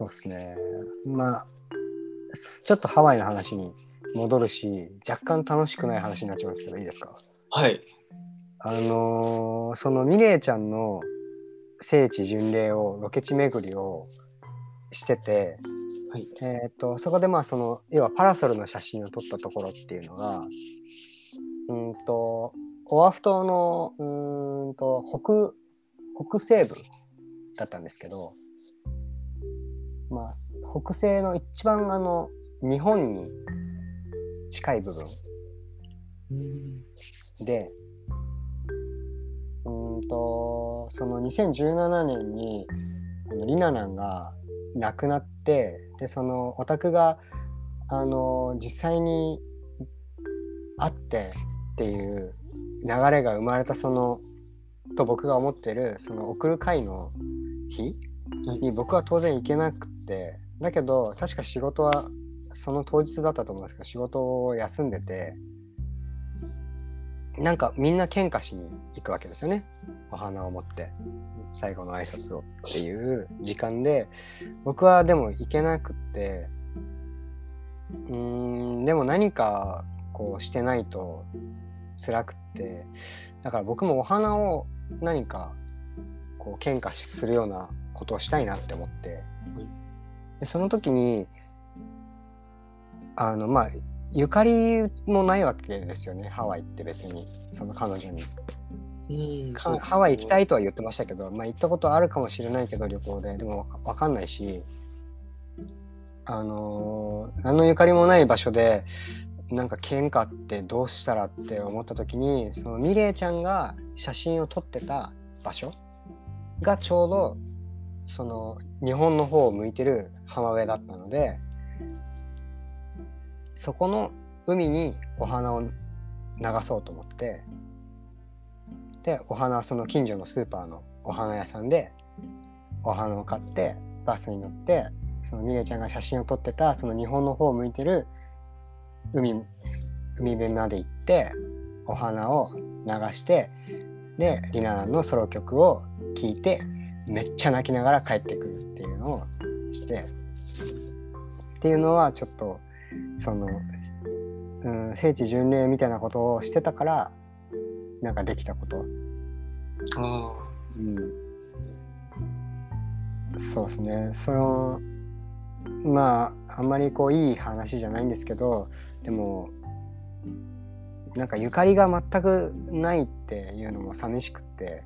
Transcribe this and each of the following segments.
そうですね。まあ、ちょっとハワイの話に戻るし、若干楽しくない話になっちゃうんですけど、いいですか？はい。あのーそのミレイちゃんの聖地巡礼を、ロケ地巡りをしてて、はい。えっ、と、そこでまあその、要はパラソルの写真を撮ったところっていうのが、うーんと、オアフ島の、うーんと、北、北西部だったんですけど、まあ、北西の一番あの、日本に近い部分うん。で、うんと、その2017年に、あのリナナンが亡くなって、で、そのオタクが、あの、実際に会ってっていう流れが生まれたその、と僕が思ってる、その送る会の日に僕は当然行けなくって、だけど、確か仕事はその当日だったと思うんですけど、仕事を休んでて、なんかみんな喧嘩しに行くわけですよね。お花を持って。最後の挨拶をっていう時間で、僕はでも行けなくって、うーん、でも何かこうしてないと辛くって、だから僕もお花を何かこう喧嘩するようなことをしたいなって思って、でその時に、あの、まあ、ゆかりもないわけですよね、ハワイって別に、その彼女に。うんかハワイ行きたい。いとは言ってましたけど、まあ、行ったことあるかもしれないけど、旅行で。でもわかんないし、あのー何のゆかりもない場所で、なんか喧嘩ってどうしたらって思った時に、そのミレイちゃんが写真を撮ってた場所がちょうど、その日本の方を向いてる浜辺だったので、そこの海にお花を流そうと思って、で、お花はその近所のスーパーのお花屋さんで、お花を買って、バスに乗って、そのミレちゃんが写真を撮ってた、その日本の方を向いてる海、海辺まで行って、お花を流して、で、リナのソロ曲を聴いて、めっちゃ泣きながら帰ってくるっていうのをして、っていうのはちょっと、その、うん、聖地巡礼みたいなことをしてたから、なんかできたこと。ああ。うん、そうですね。その、まあ、あんまりこういい話じゃないんですけど、でも、なんかゆかりが全くないっていうのも寂しくって、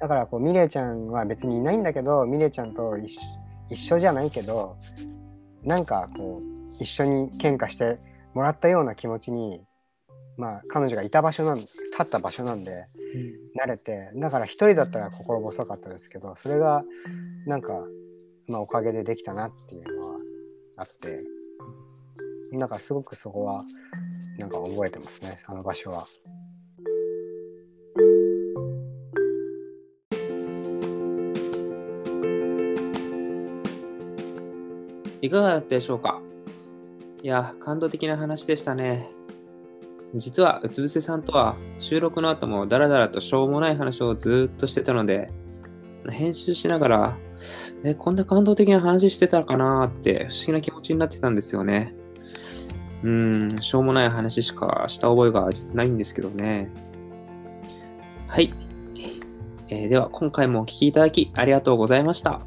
だからこうミレイちゃんは別にいないんだけど、ミレイちゃんと一緒じゃないけど、なんかこう、一緒に喧嘩してもらったような気持ちに、まあ彼女がいた場所なん、立った場所なんで、慣れて、だから一人だったら心細かったですけど、それがなんか、まあおかげでできたなっていうのはあって、なんかすごくそこは、なんか覚えてますね、あの場所は。いかがだったでしょうか？いや、感動的な話でしたね。実は、うつ伏せさんとは収録の後もダラダラとしょうもない話をずっとしてたので、編集しながら、え、こんな感動的な話してたかなって不思議な気持ちになってたんですよね。うん、しょうもない話しかした覚えがないんですけどね。はい。えーでは、今回もお聴きいただきありがとうございました。